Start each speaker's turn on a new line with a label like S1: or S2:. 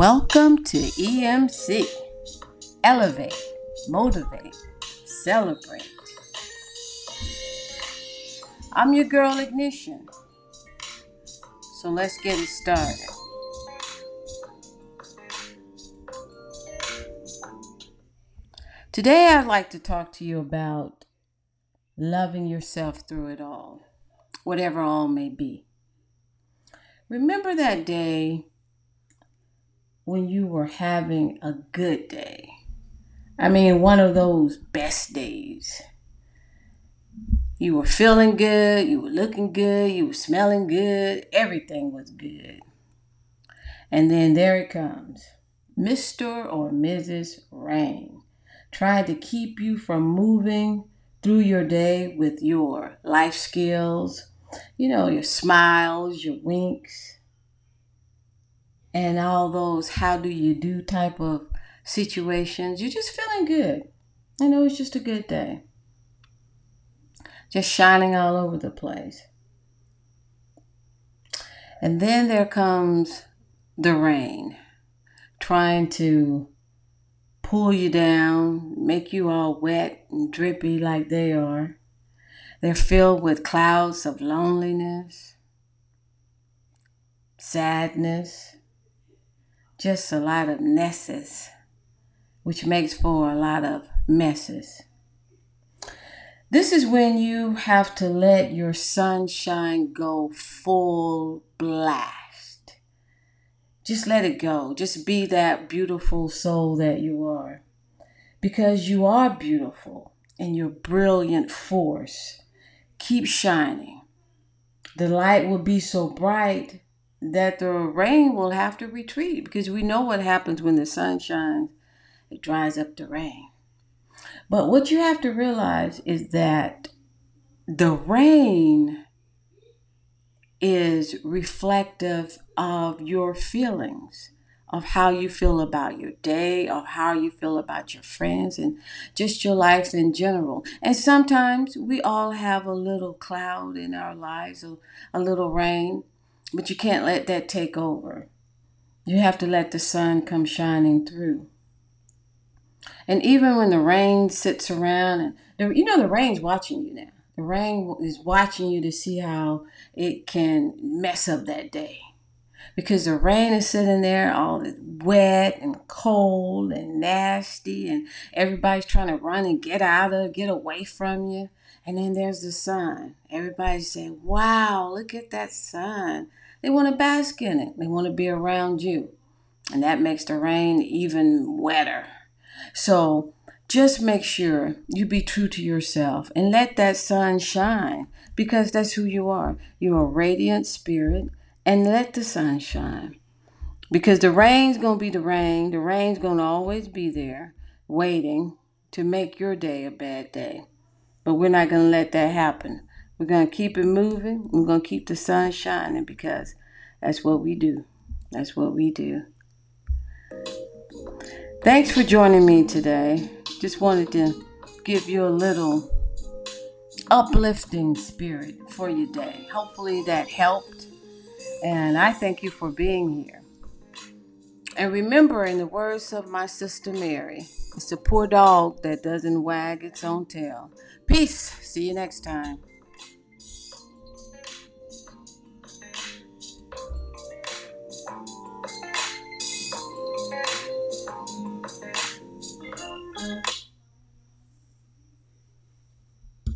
S1: Welcome to EMC. Elevate, motivate, celebrate. I'm your girl Ignition. So let's get it started. Today, I'd like to talk to you about loving yourself through it all, whatever all may be. Remember that day when you were having a good day? I mean, one of those best days. You were feeling good, you were looking good, you were smelling good, everything was good. And then there it comes Mr. or Mrs. Rain trying to keep you from moving through your day with your life skills, you know, your smiles, your winks, and all those how do you do type of situations. You're just feeling good. You know, it's just a good day. Just shining all over the place. And then there comes the rain trying to pull you down, make you all wet and drippy like they are. They're filled with clouds of loneliness, sadness, just a lot of messes, which makes for a lot of messes. This is when you have to let your sunshine go full blast. Just let it go. Just be that beautiful soul that you are. Because you are beautiful and your brilliant force. Keep shining. The light will be so bright that the rain will have to retreat because we know what happens when the sun shines, it dries up the rain. But what you have to realize is that the rain is reflective of your feelings of how you feel about your day of how you feel about your friends and just your life in general. And sometimes we all have a little cloud in our lives, a, a little rain. But you can't let that take over. You have to let the sun come shining through. And even when the rain sits around, and the, you know the rain's watching you now. The rain is watching you to see how it can mess up that day. Because the rain is sitting there all wet and cold and nasty, and everybody's trying to run and get out of, get away from you. And then there's the sun. Everybody's saying, Wow, look at that sun. They want to bask in it, they want to be around you. And that makes the rain even wetter. So just make sure you be true to yourself and let that sun shine because that's who you are. You're a radiant spirit and let the sun shine. Because the rain's going to be the rain. The rain's going to always be there waiting to make your day a bad day. But we're not going to let that happen. We're going to keep it moving. We're going to keep the sun shining because that's what we do. That's what we do. Thanks for joining me today. Just wanted to give you a little uplifting spirit for your day. Hopefully that helped. And I thank you for being here. And remember, in the words of my sister Mary, it's a poor dog that doesn't wag its own tail. Peace. See you next time.